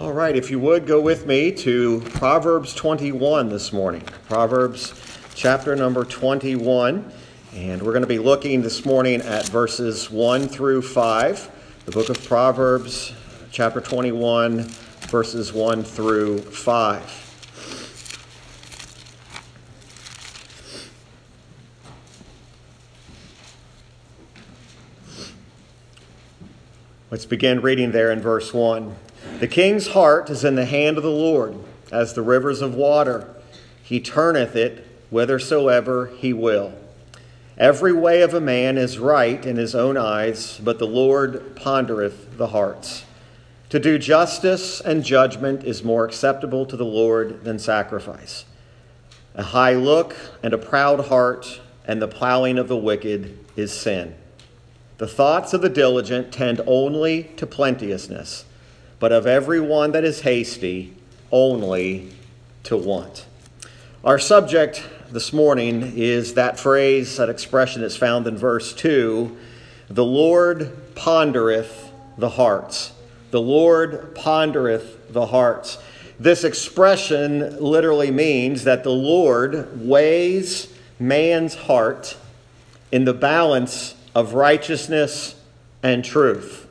All right, if you would go with me to Proverbs 21 this morning. Proverbs chapter number 21. And we're going to be looking this morning at verses 1 through 5. The book of Proverbs, chapter 21, verses 1 through 5. Let's begin reading there in verse 1. The king's heart is in the hand of the Lord, as the rivers of water. He turneth it whithersoever he will. Every way of a man is right in his own eyes, but the Lord pondereth the hearts. To do justice and judgment is more acceptable to the Lord than sacrifice. A high look and a proud heart and the plowing of the wicked is sin. The thoughts of the diligent tend only to plenteousness, but of every one that is hasty, only to want. Our subject this morning is that phrase, that expression that's found in verse 2 The Lord pondereth the hearts. The Lord pondereth the hearts. This expression literally means that the Lord weighs man's heart in the balance of righteousness and truth.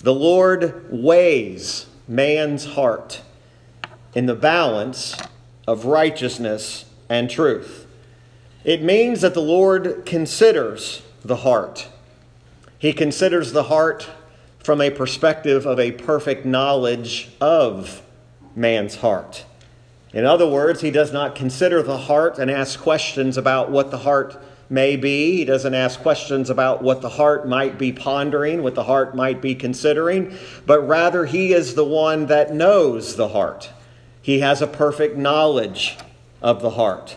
The Lord weighs man's heart in the balance of righteousness and truth. It means that the Lord considers the heart. He considers the heart from a perspective of a perfect knowledge of man's heart. In other words, he does not consider the heart and ask questions about what the heart may be. He doesn't ask questions about what the heart might be pondering, what the heart might be considering, but rather he is the one that knows the heart. He has a perfect knowledge of the heart.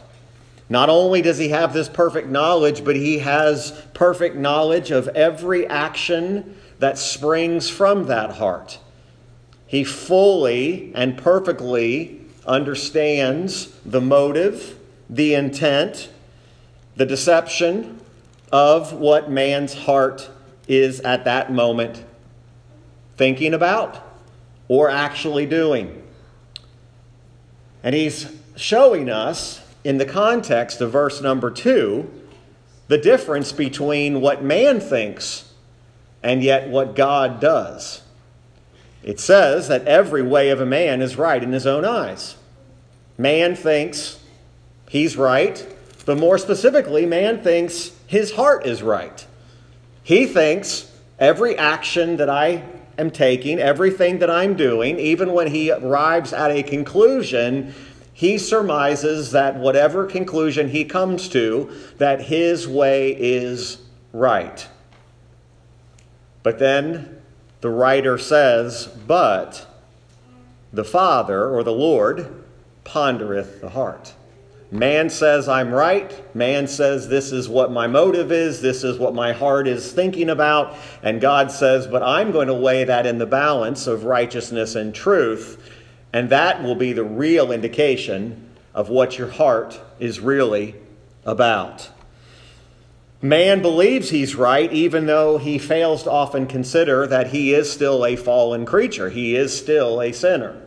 Not only does he have this perfect knowledge, but he has perfect knowledge of every action that springs from that heart. He fully and perfectly understands the motive, the intent, the deception of what man's heart is at that moment thinking about or actually doing. And he's showing us in the context of verse number two the difference between what man thinks and yet what God does. It says that every way of a man is right in his own eyes. Man thinks he's right, but more specifically, man thinks his heart is right. He thinks every action that I am taking, everything that I'm doing, even when he arrives at a conclusion, he surmises that whatever conclusion he comes to, that his way is right. But then the writer says, But the Father or the Lord pondereth the heart. Man says I'm right. Man says this is what my motive is. This is what my heart is thinking about. And God says, but I'm going to weigh that in the balance of righteousness and truth. And that will be the real indication of what your heart is really about. Man believes he's right, even though he fails to often consider that he is still a fallen creature. He is still a sinner.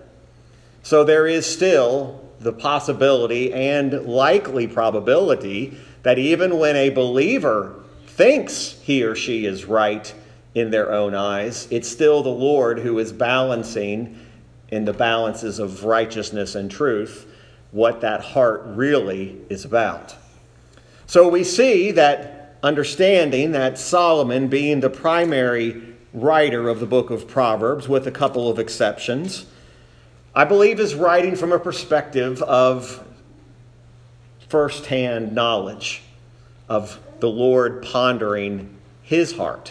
So there is still the possibility and likely probability that even when a believer thinks he or she is right in their own eyes, it's still the Lord who is balancing in the balances of righteousness and truth what that heart really is about. So we see that understanding that Solomon, being the primary writer of the book of Proverbs, with a couple of exceptions, I believe is writing from a perspective of firsthand knowledge of the Lord pondering his heart.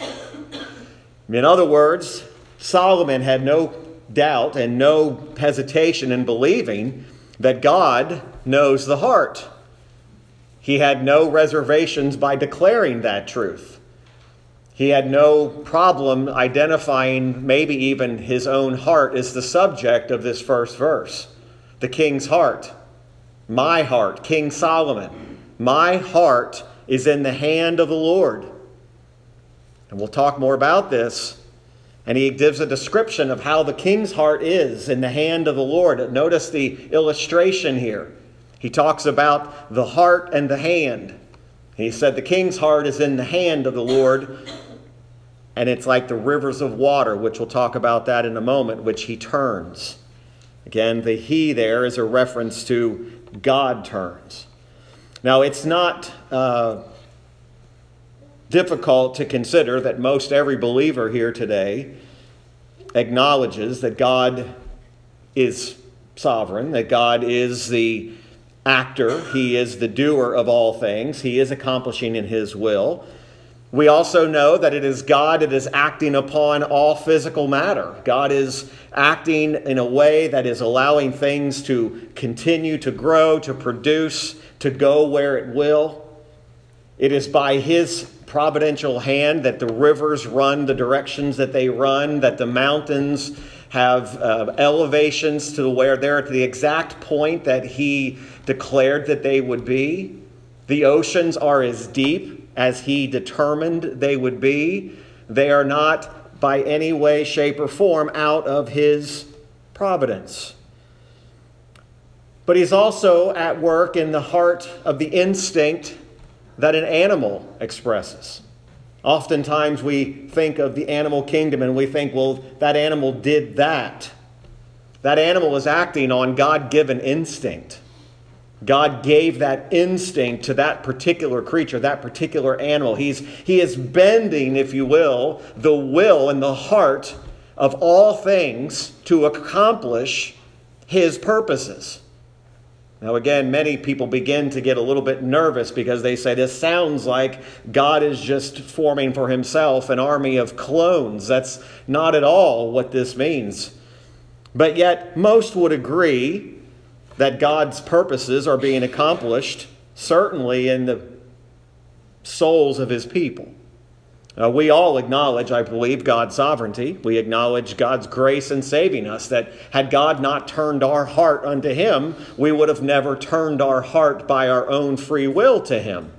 In other words, Solomon had no doubt and no hesitation in believing that God knows the heart. He had no reservations by declaring that truth. He had no problem identifying maybe even his own heart as the subject of this first verse. The king's heart. My heart, King Solomon. My heart is in the hand of the Lord. And we'll talk more about this And he gives a description of how the king's heart is in the hand of the Lord. Notice the illustration here. He talks about the heart and the hand. He said the king's heart is in the hand of the Lord, and it's like the rivers of water, which we'll talk about that in a moment, which he turns. Again, the he there is a reference to God turns. Now, it's not uh, difficult to consider that most every believer here today acknowledges that God is sovereign, that God is the actor, He is the doer of all things, He is accomplishing in His will. We also know that it is God that is acting upon all physical matter. God is acting in a way that is allowing things to continue to grow, to produce, to go where it will. It is by His providential hand that the rivers run the directions that they run, that the mountains have uh, elevations to where they're at the exact point that He declared that they would be. The oceans are as deep as he determined they would be. They are not by any way, shape, or form out of his providence. But he's also at work in the heart of the instinct that an animal expresses. Oftentimes we think of the animal kingdom and we think, well, that animal did that. That animal is acting on God given instinct. God gave that instinct to that particular creature, that particular animal. He's, he is bending, if you will, the will and the heart of all things to accomplish his purposes. Now, again, many people begin to get a little bit nervous because they say this sounds like God is just forming for himself an army of clones. That's not at all what this means. But yet, most would agree that God's purposes are being accomplished, certainly in the souls of his people. Uh, we all acknowledge, I believe, God's sovereignty. We acknowledge God's grace in saving us, that had God not turned our heart unto him, we would have never turned our heart by our own free will to him.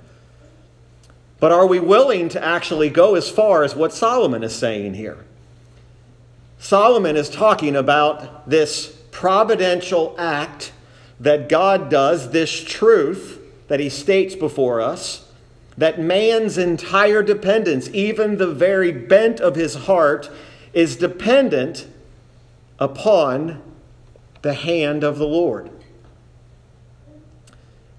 But are we willing to actually go as far as what Solomon is saying here? Solomon is talking about this providential act that God does, this truth that he states before us, that man's entire dependence, even the very bent of his heart, is dependent upon the hand of the Lord.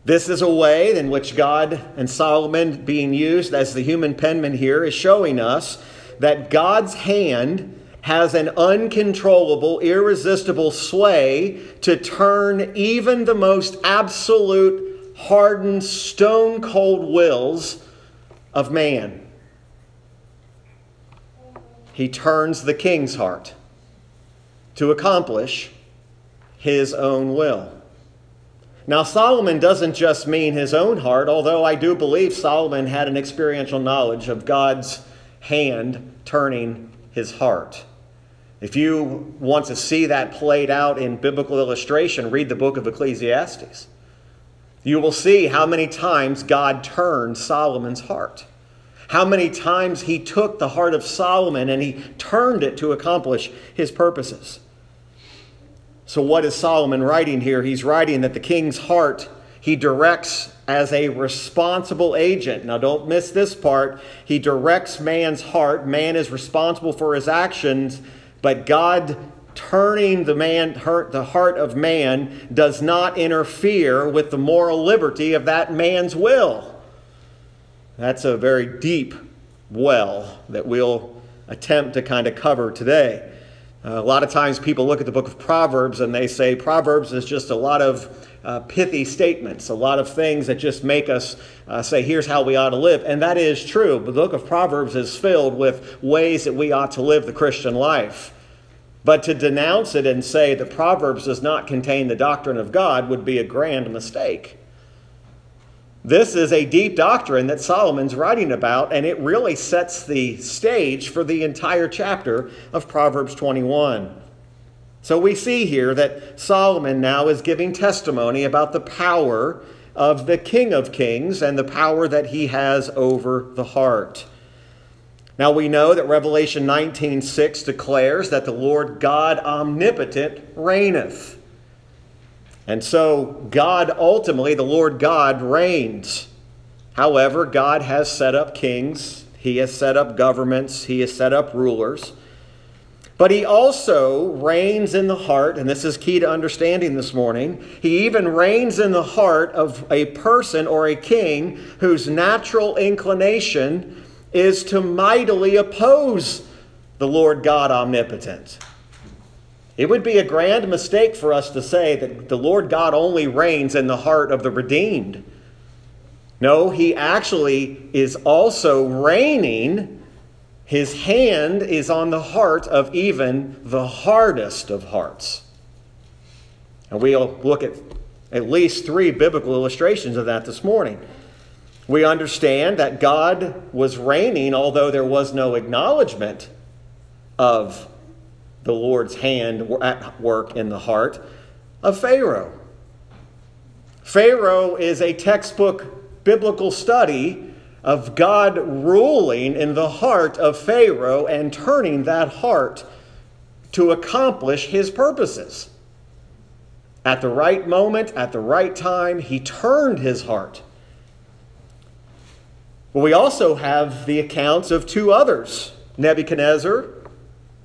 This is a way in which God and Solomon, being used as the human penman here, is showing us that God's hand has an uncontrollable, irresistible sway to turn even the most absolute, hardened, stone cold wills of man. He turns the king's heart to accomplish his own will. Now, Solomon doesn't just mean his own heart, although I do believe Solomon had an experiential knowledge of God's hand turning his heart. If you want to see that played out in biblical illustration, read the book of Ecclesiastes. You will see how many times God turned Solomon's heart. How many times he took the heart of Solomon and he turned it to accomplish his purposes. So, what is Solomon writing here? He's writing that the king's heart he directs as a responsible agent. Now, don't miss this part. He directs man's heart. Man is responsible for his actions, but God turning the man the heart of man does not interfere with the moral liberty of that man's will. That's a very deep well that we'll attempt to kind of cover today. Uh, a lot of times people look at the book of Proverbs and they say Proverbs is just a lot of uh, pithy statements, a lot of things that just make us uh, say, here's how we ought to live. And that is true. But the book of Proverbs is filled with ways that we ought to live the Christian life. But to denounce it and say that Proverbs does not contain the doctrine of God would be a grand mistake. This is a deep doctrine that Solomon's writing about, and it really sets the stage for the entire chapter of Proverbs 21. So we see here that Solomon now is giving testimony about the power of the King of Kings and the power that he has over the heart. Now we know that Revelation 19:6 declares that the Lord God omnipotent reigneth. And so God ultimately, the Lord God reigns. However, God has set up kings, he has set up governments, he has set up rulers. But he also reigns in the heart, and this is key to understanding this morning. He even reigns in the heart of a person or a king whose natural inclination is to mightily oppose the Lord God omnipotent. It would be a grand mistake for us to say that the Lord God only reigns in the heart of the redeemed. No, he actually is also reigning his hand is on the heart of even the hardest of hearts. And we'll look at at least three biblical illustrations of that this morning. We understand that God was reigning, although there was no acknowledgement of the Lord's hand at work in the heart of Pharaoh. Pharaoh is a textbook biblical study of God ruling in the heart of Pharaoh and turning that heart to accomplish his purposes. At the right moment, at the right time, he turned his heart. Well, we also have the accounts of two others Nebuchadnezzar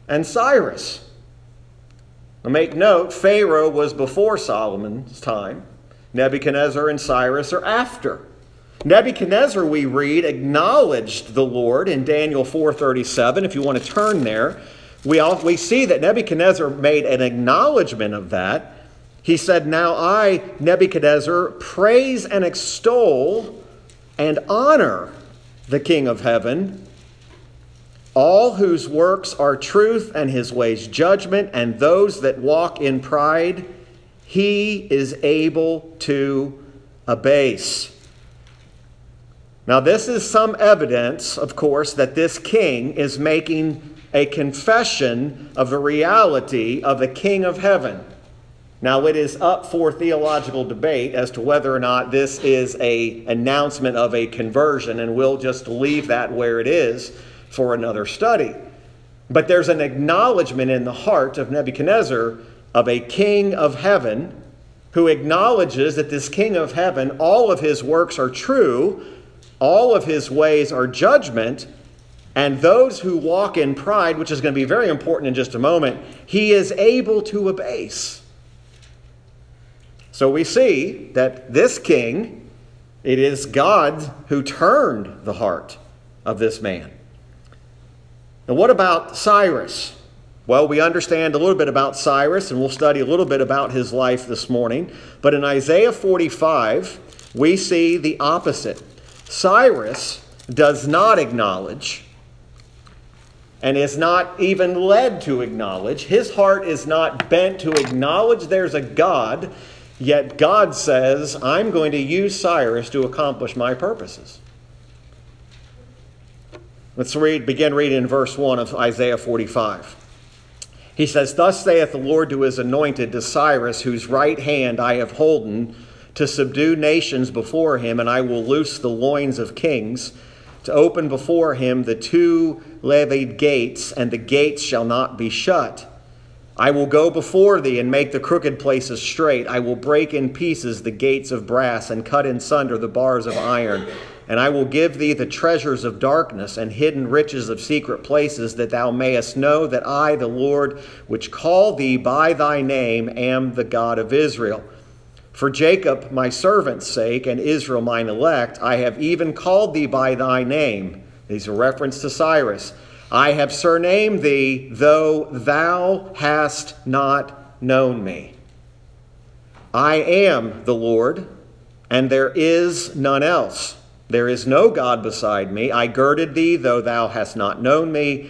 and Cyrus. Now make note, Pharaoh was before Solomon's time, Nebuchadnezzar and Cyrus are after. Nebuchadnezzar, we read, acknowledged the Lord in Daniel 4:37. If you want to turn there, we, all, we see that Nebuchadnezzar made an acknowledgement of that. He said, Now I, Nebuchadnezzar, praise and extol and honor the King of heaven, all whose works are truth and his ways judgment, and those that walk in pride, he is able to abase. Now, this is some evidence, of course, that this king is making a confession of the reality of the King of heaven. Now, it is up for theological debate as to whether or not this is a announcement of a conversion, and we'll just leave that where it is for another study. But there's an acknowledgement in the heart of Nebuchadnezzar of a king of heaven who acknowledges that this king of heaven, all of his works are true, all of his ways are judgment, and those who walk in pride, which is going to be very important in just a moment, he is able to abase. So we see that this king, it is God who turned the heart of this man. Now, what about Cyrus? Well, we understand a little bit about Cyrus, and we'll study a little bit about his life this morning. But in Isaiah 45, we see the opposite. Cyrus does not acknowledge and is not even led to acknowledge. His heart is not bent to acknowledge there's a God, yet God says, I'm going to use Cyrus to accomplish my purposes. Let's read, begin reading in verse 1 of Isaiah 45. He says, Thus saith the Lord to his anointed, to Cyrus, whose right hand I have holden to subdue nations before him, and I will loose the loins of kings, to open before him the two levied gates, and the gates shall not be shut. I will go before thee and make the crooked places straight. I will break in pieces the gates of brass and cut in sunder the bars of iron. And I will give thee the treasures of darkness and hidden riches of secret places, that thou mayest know that I, the Lord, which call thee by thy name, am the God of Israel. For Jacob, my servant's sake, and Israel, mine elect, I have even called thee by thy name. These are reference to Cyrus. I have surnamed thee, though thou hast not known me. I am the Lord, and there is none else. There is no God beside me. I girded thee, though thou hast not known me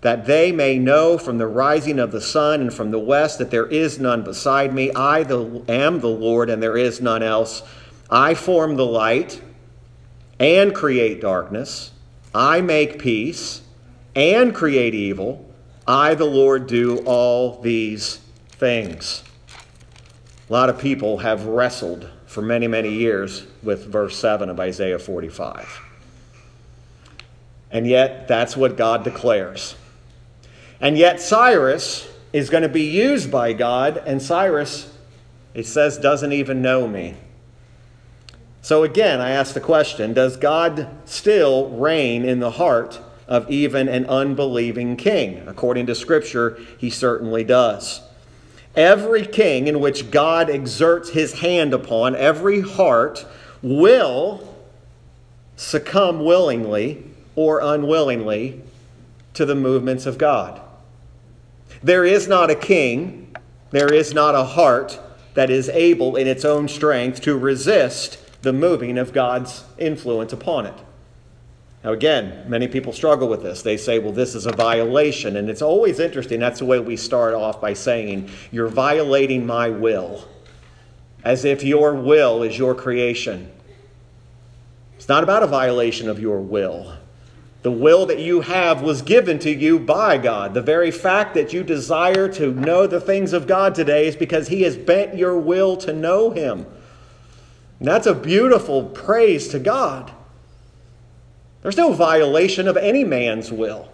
that they may know from the rising of the sun and from the west that there is none beside me. I the, am the Lord, and there is none else. I form the light and create darkness. I make peace and create evil. I, the Lord, do all these things. A lot of people have wrestled for many, many years with verse 7 of Isaiah 45. And yet, that's what God declares. And yet, Cyrus is going to be used by God, and Cyrus, it says, doesn't even know me. So again, I ask the question Does God still reign in the heart of even an unbelieving king? According to Scripture, he certainly does. Every king in which God exerts his hand upon, every heart will succumb willingly or unwillingly to the movements of God. There is not a king, there is not a heart that is able in its own strength to resist the moving of God's influence upon it. Now, again, many people struggle with this. They say, well, this is a violation. And it's always interesting. That's the way we start off by saying, you're violating my will, as if your will is your creation. It's not about a violation of your will. The will that you have was given to you by God. The very fact that you desire to know the things of God today is because He has bent your will to know Him. And that's a beautiful praise to God. There's no violation of any man's will.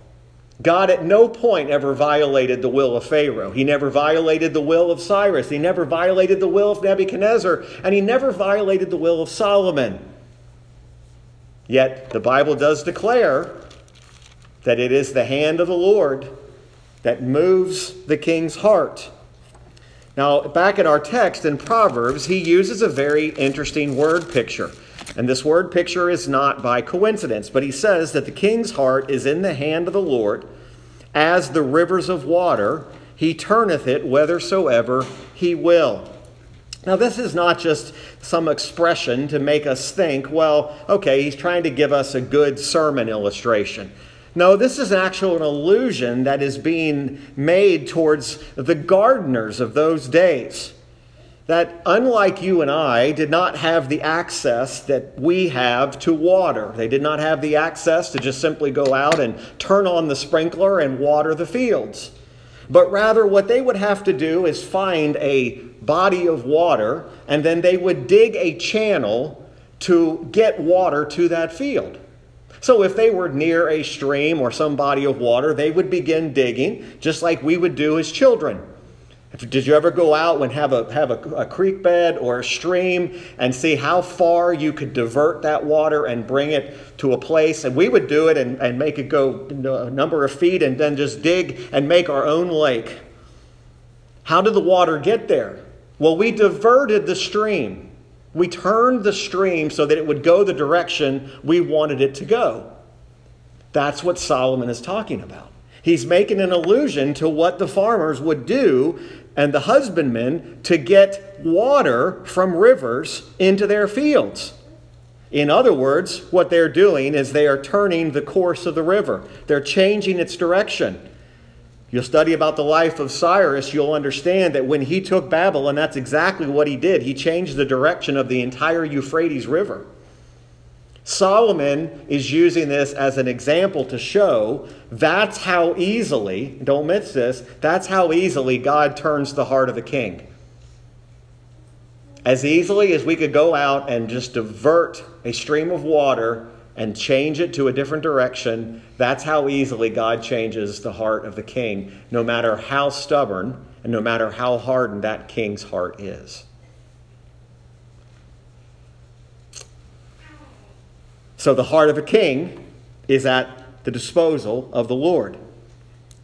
God at no point ever violated the will of Pharaoh. He never violated the will of Cyrus. He never violated the will of Nebuchadnezzar. And he never violated the will of Solomon. Yet the Bible does declare that it is the hand of the Lord that moves the king's heart. Now, back in our text in Proverbs, he uses a very interesting word picture. And this word picture is not by coincidence, but he says that the king's heart is in the hand of the Lord, as the rivers of water, he turneth it whithersoever he will. Now, this is not just some expression to make us think, well, okay, he's trying to give us a good sermon illustration. No, this is actually an allusion that is being made towards the gardeners of those days. That, unlike you and I, did not have the access that we have to water. They did not have the access to just simply go out and turn on the sprinkler and water the fields. But rather, what they would have to do is find a body of water, and then they would dig a channel to get water to that field. So, if they were near a stream or some body of water, they would begin digging, just like we would do as children. Did you ever go out and have a have a, a, creek bed or a stream and see how far you could divert that water and bring it to a place? And we would do it and, and make it go a number of feet and then just dig and make our own lake. How did the water get there? Well, we diverted the stream. We turned the stream so that it would go the direction we wanted it to go. That's what Solomon is talking about. He's making an allusion to what the farmers would do and the husbandmen to get water from rivers into their fields. In other words, what they're doing is they are turning the course of the river, they're changing its direction. You'll study about the life of Cyrus, you'll understand that when he took Babylon, that's exactly what he did. He changed the direction of the entire Euphrates River. Solomon is using this as an example to show that's how easily, don't miss this, that's how easily God turns the heart of the king. As easily as we could go out and just divert a stream of water and change it to a different direction, that's how easily God changes the heart of the king, no matter how stubborn and no matter how hardened that king's heart is. So the heart of a king is at the disposal of the Lord.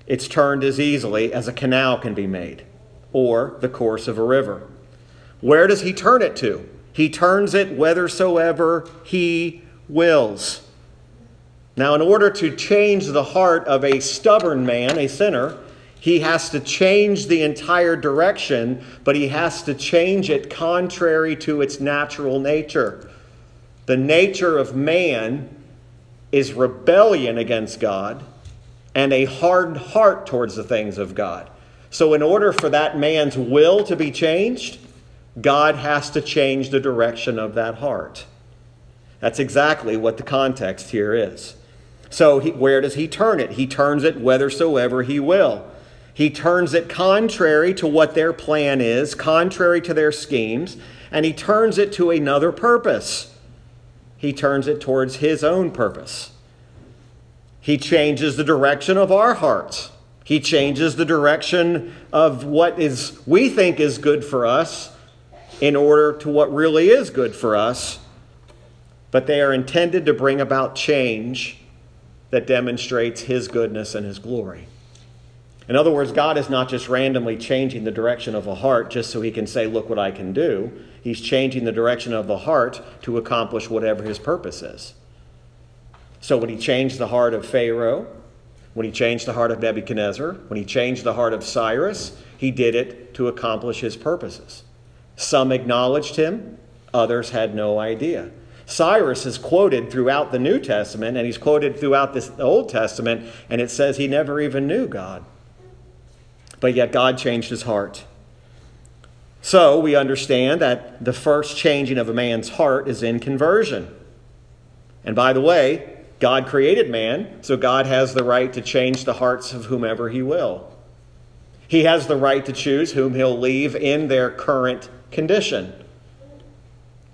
It's turned as easily as a canal can be made or the course of a river. Where does he turn it to? He turns it whithersoever he wills. Now, in order to change the heart of a stubborn man, a sinner, he has to change the entire direction, but he has to change it contrary to its natural nature. The nature of man is rebellion against God and a hard heart towards the things of God. So, in order for that man's will to be changed, God has to change the direction of that heart. That's exactly what the context here is. So, he, where does he turn it? He turns it whithersoever he will. He turns it contrary to what their plan is, contrary to their schemes, and he turns it to another purpose he turns it towards his own purpose. He changes the direction of our hearts. He changes the direction of what is we think is good for us in order to what really is good for us. But they are intended to bring about change that demonstrates his goodness and his glory. In other words, God is not just randomly changing the direction of a heart just so he can say, Look what I can do. He's changing the direction of the heart to accomplish whatever his purpose is. So when he changed the heart of Pharaoh, when he changed the heart of Nebuchadnezzar, when he changed the heart of Cyrus, he did it to accomplish his purposes. Some acknowledged him, others had no idea. Cyrus is quoted throughout the New Testament and he's quoted throughout this, the Old Testament, and it says he never even knew God. But yet God changed his heart. So we understand that the first changing of a man's heart is in conversion. And by the way, God created man, so God has the right to change the hearts of whomever he will. He has the right to choose whom he'll leave in their current condition.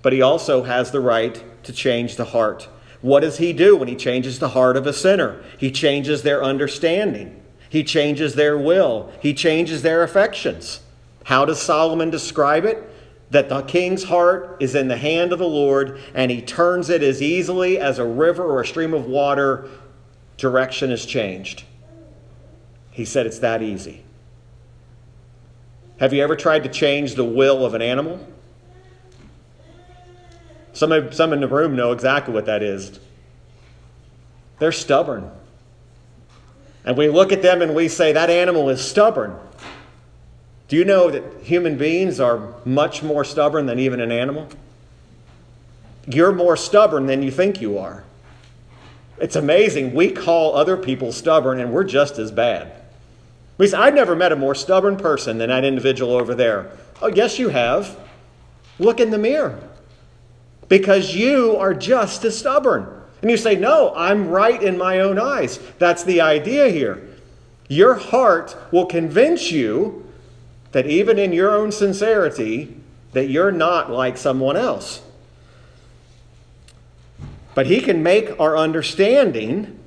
But he also has the right to change the heart. What does he do when he changes the heart of a sinner? He changes their understanding, he changes their will, he changes their affections. How does Solomon describe it? That the king's heart is in the hand of the Lord, and he turns it as easily as a river or a stream of water, direction is changed. He said it's that easy. Have you ever tried to change the will of an animal? Some, some in the room know exactly what that is. They're stubborn. And we look at them and we say, that animal is stubborn. Do you know that human beings are much more stubborn than even an animal? You're more stubborn than you think you are. It's amazing. We call other people stubborn and we're just as bad. We say, I've never met a more stubborn person than that individual over there. Oh, yes, you have. Look in the mirror because you are just as stubborn. And you say, No, I'm right in my own eyes. That's the idea here. Your heart will convince you that even in your own sincerity, that you're not like someone else. But he can make our understanding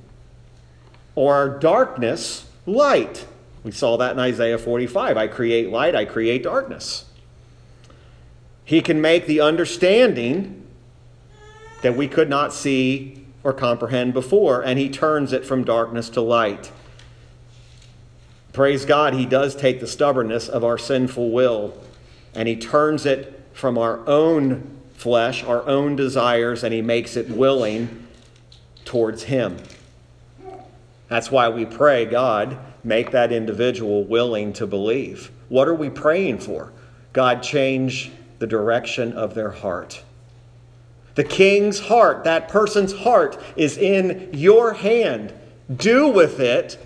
or our darkness light. We saw that in Isaiah 45. I create light, I create darkness. He can make the understanding that we could not see or comprehend before, and he turns it from darkness to light. Praise God, he does take the stubbornness of our sinful will and he turns it from our own flesh, our own desires, and he makes it willing towards him. That's why we pray, God, make that individual willing to believe. What are we praying for? God, change the direction of their heart. The king's heart, that person's heart, is in your hand. Do with it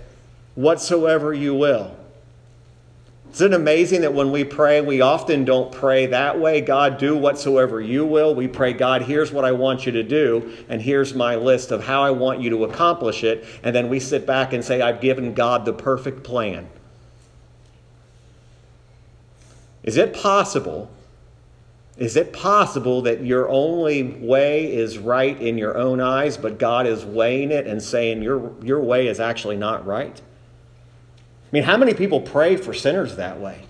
whatsoever you will. Isn't it amazing that when we pray, we often don't pray that way? God, do whatsoever you will. We pray, God, here's what I want you to do, and here's my list of how I want you to accomplish it. And then we sit back and say, I've given God the perfect plan. Is it possible is it possible that your only way is right in your own eyes, but God is weighing it and saying your, your way is actually not right? I mean, how many people pray for sinners that way?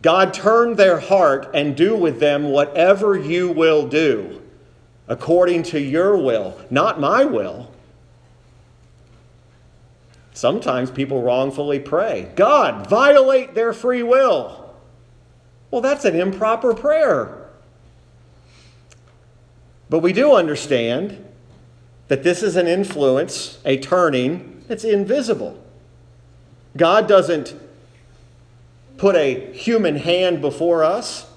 God, turn their heart and do with them whatever you will do, according to your will, not my will. Sometimes people wrongfully pray, God, violate their free will. Well, that's an improper prayer. But we do understand that this is an influence, a turning that's invisible. God doesn't put a human hand before us.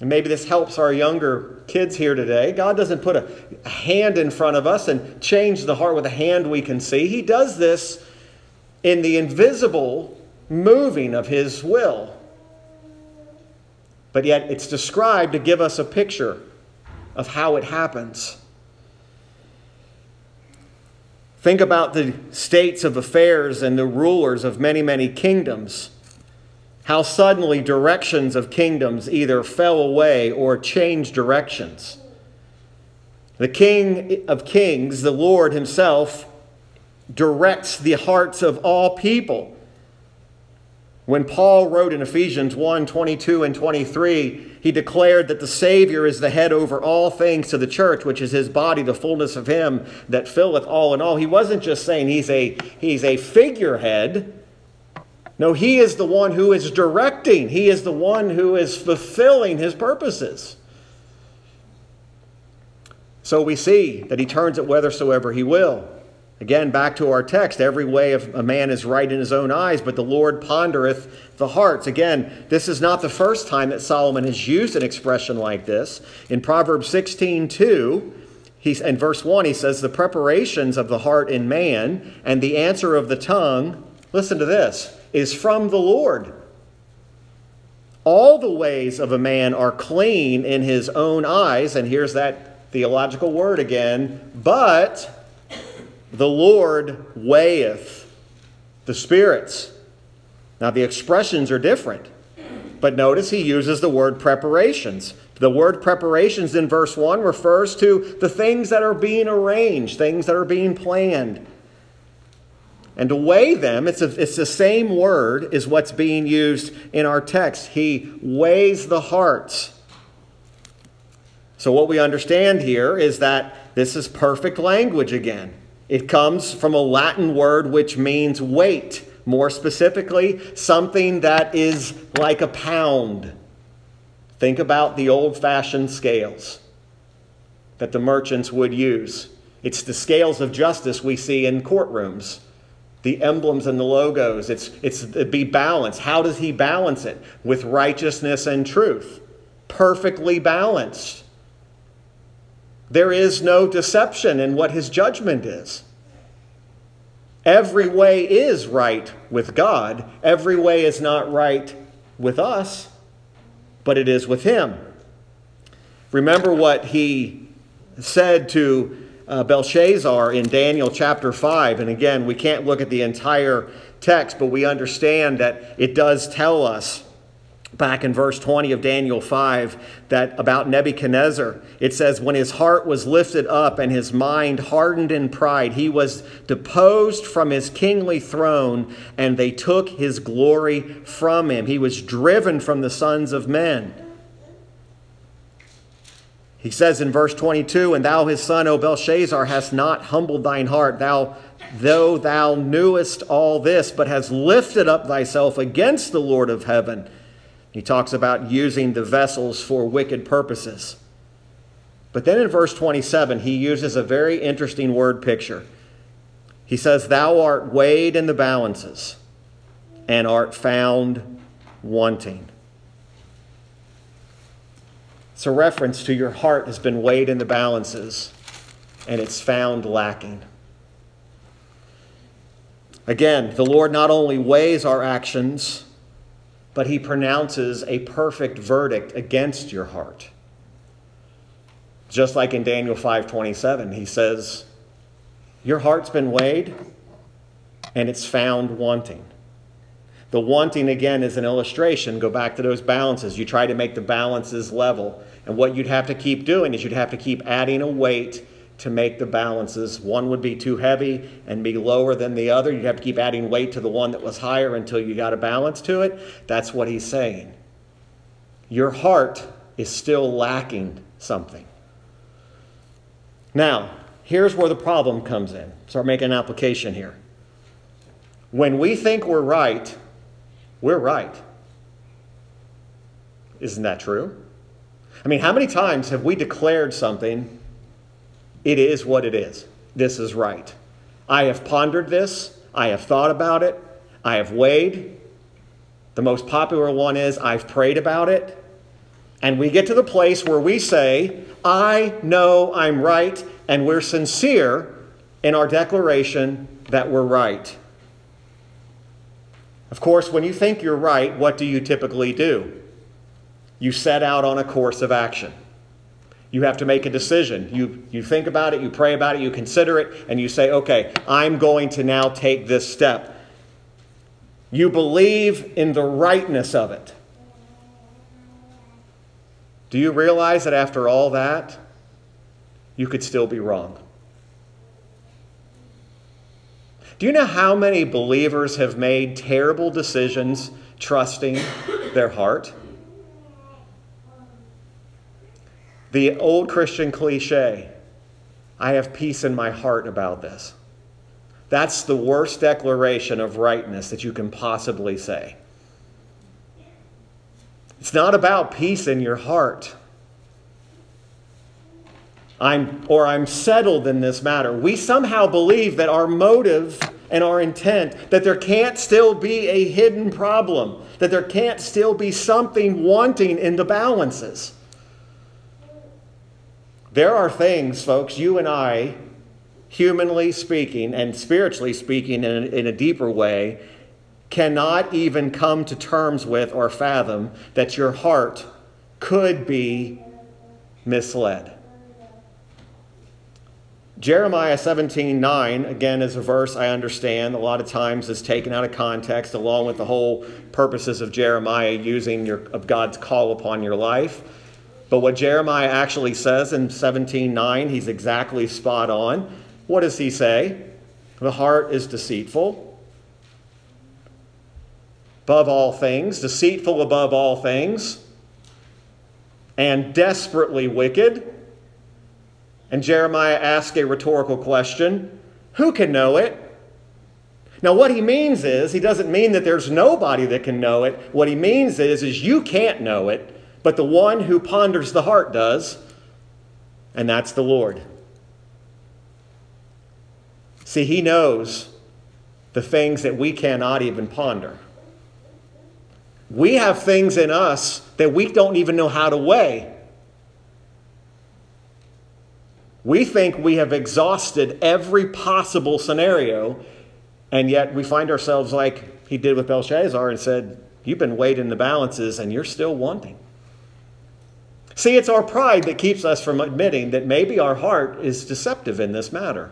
And maybe this helps our younger kids here today. God doesn't put a hand in front of us and change the heart with a hand we can see. He does this in the invisible moving of His will. But yet it's described to give us a picture of how it happens. Think about the states of affairs and the rulers of many, many kingdoms. How suddenly directions of kingdoms either fell away or changed directions. The King of Kings, the Lord Himself, directs the hearts of all people. When Paul wrote in Ephesians 1 22 and 23, he declared that the Savior is the head over all things to the church, which is his body, the fullness of him that filleth all in all. He wasn't just saying he's a, he's a figurehead. No, he is the one who is directing, he is the one who is fulfilling his purposes. So we see that he turns it whithersoever he will. Again, back to our text every way of a man is right in his own eyes, but the Lord pondereth the hearts. Again, this is not the first time that Solomon has used an expression like this. In Proverbs 16 2, he's, in verse 1, he says, The preparations of the heart in man and the answer of the tongue, listen to this, is from the Lord. All the ways of a man are clean in his own eyes, and here's that theological word again, but the Lord weigheth the spirits. Now, the expressions are different, but notice he uses the word preparations. The word preparations in verse 1 refers to the things that are being arranged, things that are being planned. And to weigh them, it's, a, it's the same word as what's being used in our text. He weighs the hearts. So, what we understand here is that this is perfect language again. It comes from a Latin word which means weight. More specifically, something that is like a pound. Think about the old fashioned scales that the merchants would use. It's the scales of justice we see in courtrooms, the emblems and the logos. It's, it's it be balanced. How does he balance it? With righteousness and truth. Perfectly balanced. There is no deception in what his judgment is. Every way is right with God, every way is not right with us, but it is with him. Remember what he said to uh, Belshazzar in Daniel chapter 5. And again, we can't look at the entire text, but we understand that it does tell us back in verse 20 of Daniel 5 that about Nebuchadnezzar it says when his heart was lifted up and his mind hardened in pride he was deposed from his kingly throne and they took his glory from him. He was driven from the sons of men. He says in verse 22 and thou his son o Belshazzar hast not humbled thine heart thou though thou knewest all this but hast lifted up thyself against the Lord of heaven he talks about using the vessels for wicked purposes. But then in verse 27, he uses a very interesting word picture. He says, Thou art weighed in the balances and art found wanting. It's a reference to your heart has been weighed in the balances and it's found lacking. Again, the Lord not only weighs our actions, but he pronounces a perfect verdict against your heart. Just like in Daniel 5:27, he says, "Your heart's been weighed and it's found wanting." The wanting again is an illustration. Go back to those balances. You try to make the balances level. And what you'd have to keep doing is you'd have to keep adding a weight to make the balances. One would be too heavy and be lower than the other. You'd have to keep adding weight to the one that was higher until you got a balance to it. That's what he's saying. Your heart is still lacking something. Now, here's where the problem comes in. Start making an application here. When we think we're right, we're right. Isn't that true? I mean, how many times have we declared something it is what it is. This is right. I have pondered this. I have thought about it. I have weighed. The most popular one is I've prayed about it. And we get to the place where we say, I know I'm right, and we're sincere in our declaration that we're right. Of course, when you think you're right, what do you typically do? You set out on a course of action. You have to make a decision. You, you think about it, you pray about it, you consider it, and you say, okay, I'm going to now take this step. You believe in the rightness of it. Do you realize that after all that, you could still be wrong? Do you know how many believers have made terrible decisions trusting their heart? The old Christian cliche I have peace in my heart about this. That's the worst declaration of rightness that you can possibly say. It's not about peace in your heart. I'm or I'm settled in this matter. We somehow believe that our motive and our intent that there can't still be a hidden problem, that there can't still be something wanting in the balances. There are things, folks, you and I, humanly speaking and spiritually speaking in a, in a deeper way, cannot even come to terms with or fathom that your heart could be misled. Jeremiah 17 9, again, is a verse I understand a lot of times is taken out of context, along with the whole purposes of Jeremiah using your, of God's call upon your life. But what Jeremiah actually says in 17:9, he's exactly spot on. What does he say? The heart is deceitful above all things, deceitful above all things, and desperately wicked. And Jeremiah asks a rhetorical question Who can know it? Now, what he means is, he doesn't mean that there's nobody that can know it. What he means is, is you can't know it, but the one who ponders the heart does, and that's the Lord. See, he knows the things that we cannot even ponder. We have things in us that we don't even know how to weigh. We think we have exhausted every possible scenario, and yet we find ourselves like he did with Belshazzar and said, You've been weighed in the balances and you're still wanting. See, it's our pride that keeps us from admitting that maybe our heart is deceptive in this matter.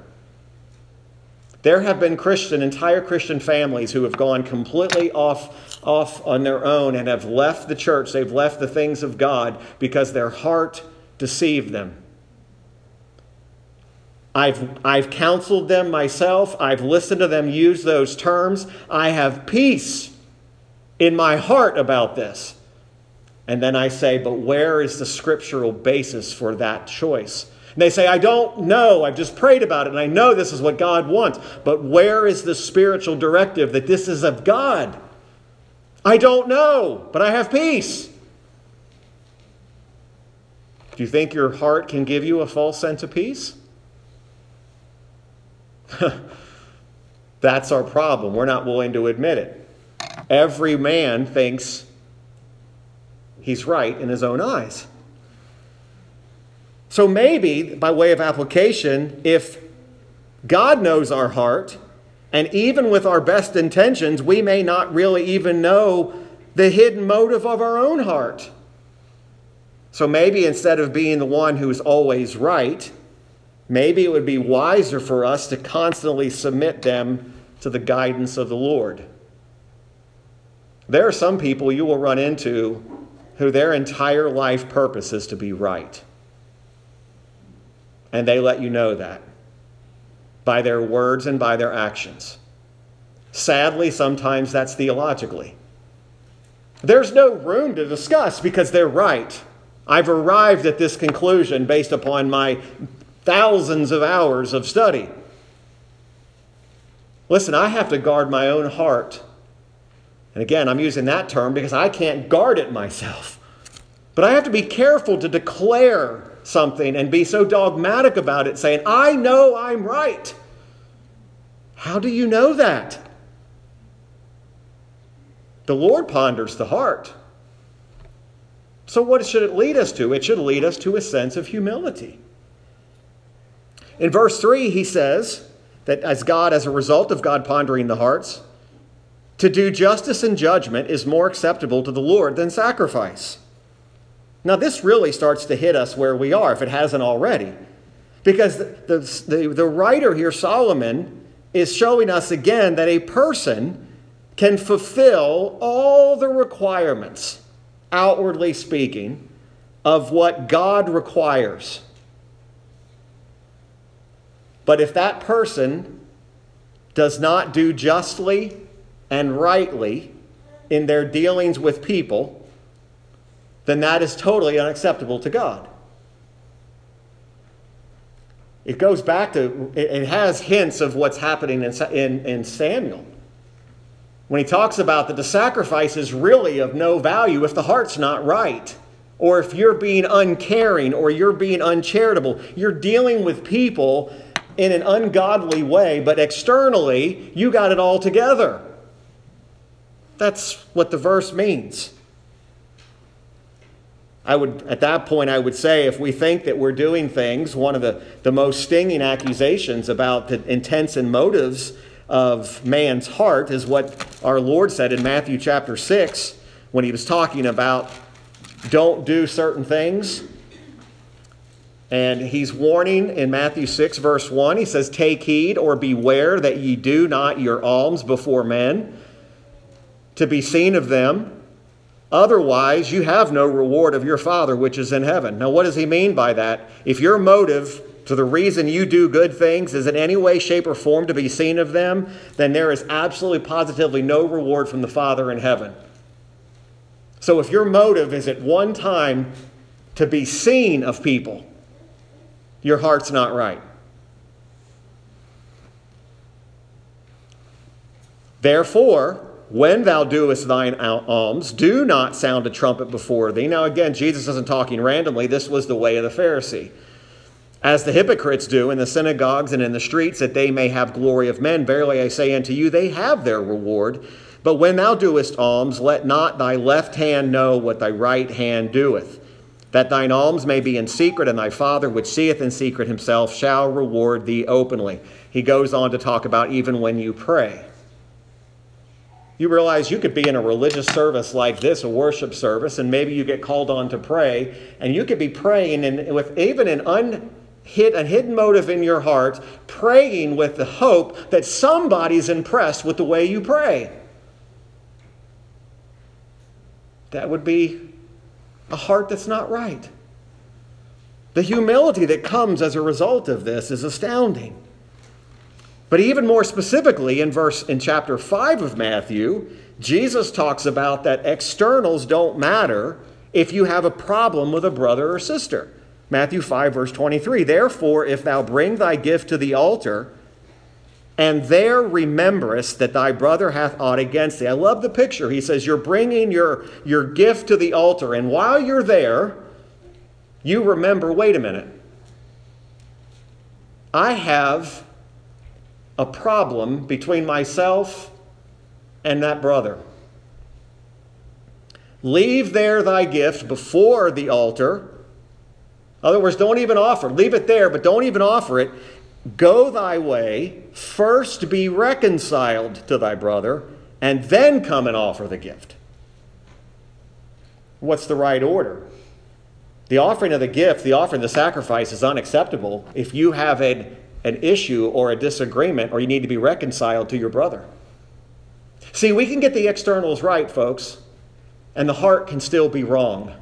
There have been Christian, entire Christian families who have gone completely off, off on their own and have left the church. They've left the things of God because their heart deceived them. I've, I've counseled them myself. I've listened to them use those terms. I have peace in my heart about this. And then I say, but where is the scriptural basis for that choice? And they say, I don't know. I've just prayed about it and I know this is what God wants. But where is the spiritual directive that this is of God? I don't know, but I have peace. Do you think your heart can give you a false sense of peace? That's our problem. We're not willing to admit it. Every man thinks he's right in his own eyes. So maybe, by way of application, if God knows our heart, and even with our best intentions, we may not really even know the hidden motive of our own heart. So maybe instead of being the one who's always right, Maybe it would be wiser for us to constantly submit them to the guidance of the Lord. There are some people you will run into who their entire life purpose is to be right. And they let you know that by their words and by their actions. Sadly, sometimes that's theologically. There's no room to discuss because they're right. I've arrived at this conclusion based upon my thousands of hours of study. Listen, I have to guard my own heart. And again, I'm using that term because I can't guard it myself. But I have to be careful to declare something and be so dogmatic about it, saying, I know I'm right. How do you know that? The Lord ponders the heart. So, what should it lead us to? It should lead us to a sense of humility. In verse 3, he says that as God, as a result of God pondering the hearts, to do justice and judgment is more acceptable to the Lord than sacrifice. Now, this really starts to hit us where we are, if it hasn't already. Because the, the, the, writer here, Solomon, is showing us again that a person can fulfill all the requirements, outwardly speaking, of what God requires. But if that person does not do justly and rightly in their dealings with people, then that is totally unacceptable to God. It goes back to, it has hints of what's happening in, in, in Samuel. When he talks about that the sacrifice is really of no value if the heart's not right, or if you're being uncaring, or you're being uncharitable. You're dealing with people in an ungodly way, but externally, you got it all together. That's what the verse means. I would, at that point, I would say if we think that we're doing things, one of the, the most stinging accusations about the intents and motives of man's heart is what our Lord said in Matthew chapter 6 when he was talking about don't do certain things. And he's warning in Matthew 6, verse 1, he says, Take heed or beware that ye do not your alms before men to be seen of them. Otherwise, you have no reward of your Father which is in heaven. Now, what does he mean by that? If your motive to the reason you do good things is in any way, shape, or form to be seen of them, then there is absolutely positively no reward from the Father in heaven. So, if your motive is at one time to be seen of people, your heart's not right. Therefore, when thou doest thine alms, do not sound a trumpet before thee. Now, again, Jesus isn't talking randomly. This was the way of the Pharisee. As the hypocrites do in the synagogues and in the streets, that they may have glory of men. Verily I say unto you, they have their reward. But when thou doest alms, let not thy left hand know what thy right hand doeth, that thine alms may be in secret, and thy Father, which seeth in secret himself, shall reward thee openly. He goes on to talk about even when you pray. You realize you could be in a religious service like this, a worship service, and maybe you get called on to pray, and you could be praying and with even an unhit a hidden motive in your heart, praying with the hope that somebody's impressed with the way you pray. That would be a heart that's not right. The humility that comes as a result of this is astounding. But even more specifically, in verse in chapter 5 of Matthew, Jesus talks about that externals don't matter if you have a problem with a brother or sister. Matthew 5, verse 23. Therefore, if thou bring thy gift to the altar, and there rememberest that thy brother hath aught against thee. I love the picture. He says, You're bringing your, your gift to the altar, and while you're there, you remember wait a minute. I have a problem between myself and that brother. Leave there thy gift before the altar. In other words, don't even offer. Leave it there, but don't even offer it. Go thy way, first be reconciled to thy brother, and then come and offer the gift. What's the right order? The offering of the gift, the offering of the sacrifice is unacceptable if you have an an issue or a disagreement or you need to be reconciled to your brother. See, we can get the externals right, folks, and the heart can still be wrong.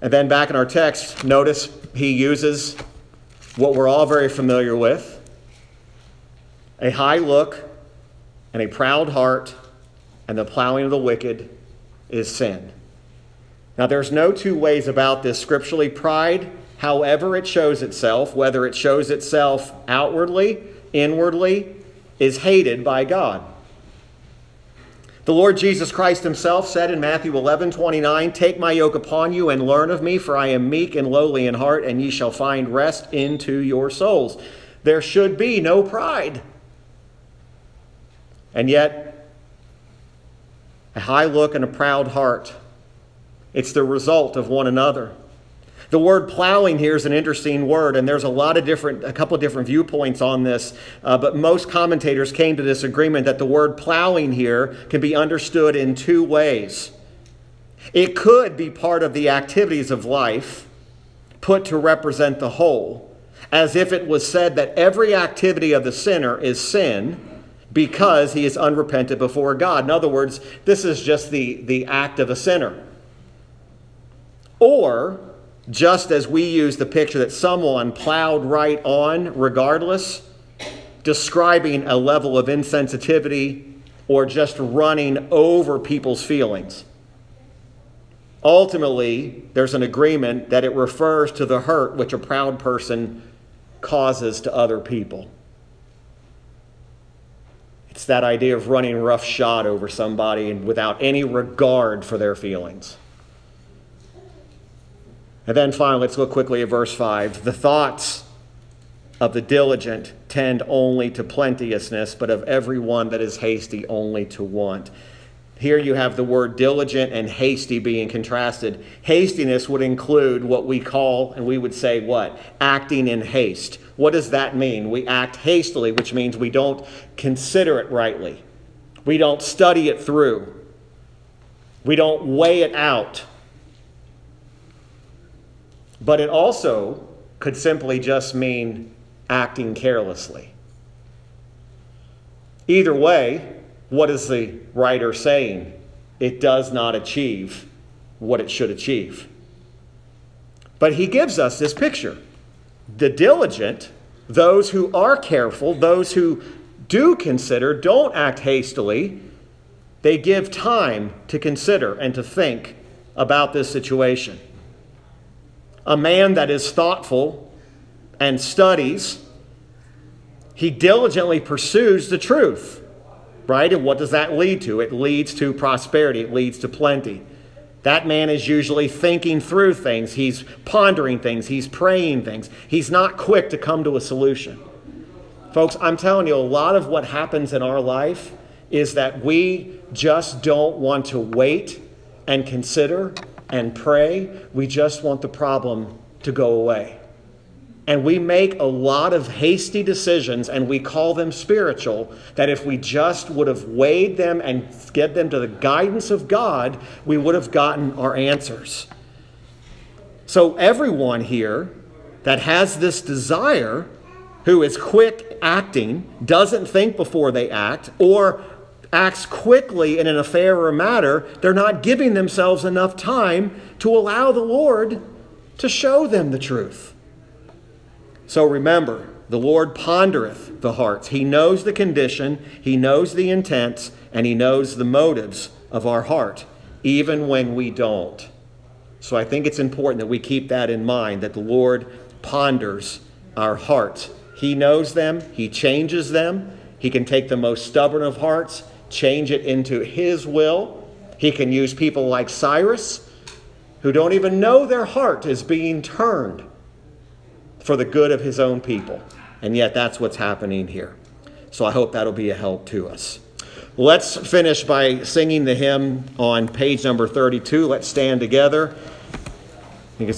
And then back in our text, notice he uses what we're all very familiar with a high look and a proud heart, and the plowing of the wicked is sin. Now, there's no two ways about this scripturally. Pride however it shows itself, whether it shows itself outwardly, inwardly, is hated by God. The Lord Jesus Christ himself said in Matthew 11 29, Take my yoke upon you and learn of me, for I am meek and lowly in heart, and ye shall find rest into your souls. There should be no pride. And yet, a high look and a proud heart, it's the result of one another. The word plowing here is an interesting word, and there's a lot of different, a couple of different viewpoints on this. Uh, but most commentators came to this agreement that the word plowing here can be understood in two ways. It could be part of the activities of life put to represent the whole, as if it was said that every activity of the sinner is sin because he is unrepentant before God. In other words, this is just the, the act of a sinner. Or just as we use the picture that someone plowed right on regardless, describing a level of insensitivity or just running over people's feelings. Ultimately, there's an agreement that it refers to the hurt which a proud person causes to other people. It's that idea of running roughshod over somebody without any regard for their feelings. And then finally, let's look quickly at verse 5. The thoughts of the diligent tend only to plenteousness, but of every one that is hasty only to want. Here you have the word diligent and hasty being contrasted. Hastiness would include what we call, and we would say, what? Acting in haste. What does that mean? We act hastily, which means we don't consider it rightly, we don't study it through, we don't weigh it out. But it also could simply just mean acting carelessly. Either way, what is the writer saying? It does not achieve what it should achieve. But he gives us this picture. The diligent, those who are careful, those who do consider, don't act hastily, they give time to consider and to think about this situation. A man that is thoughtful and studies, he diligently pursues the truth right? And what does that lead to? It leads to prosperity, it leads to plenty. That man is usually thinking through things, he's pondering things, he's praying things. He's not quick to come to a solution. Folks, I'm telling you, a lot of what happens in our life is that we just don't want to wait and consider and pray. We just want the problem to go away. And we make a lot of hasty decisions and we call them spiritual. That if we just would have weighed them and get them to the guidance of God, we would have gotten our answers. So, everyone here that has this desire, who is quick acting, doesn't think before they act, or acts quickly in an affair or matter, they're not giving themselves enough time to allow the Lord to show them the truth. So remember, the Lord pondereth the hearts. He knows the condition, He knows the intents, and He knows the motives of our heart, even when we don't. So I think it's important that we keep that in mind that the Lord ponders our hearts. He knows them, He changes them. He can take the most stubborn of hearts, change it into His will. He can use people like Cyrus, who don't even know their heart is being turned for the good of his own people. And yet that's what's happening here. So I hope that'll be a help to us. Let's finish by singing the hymn on page number 32. Let's stand together. I think it's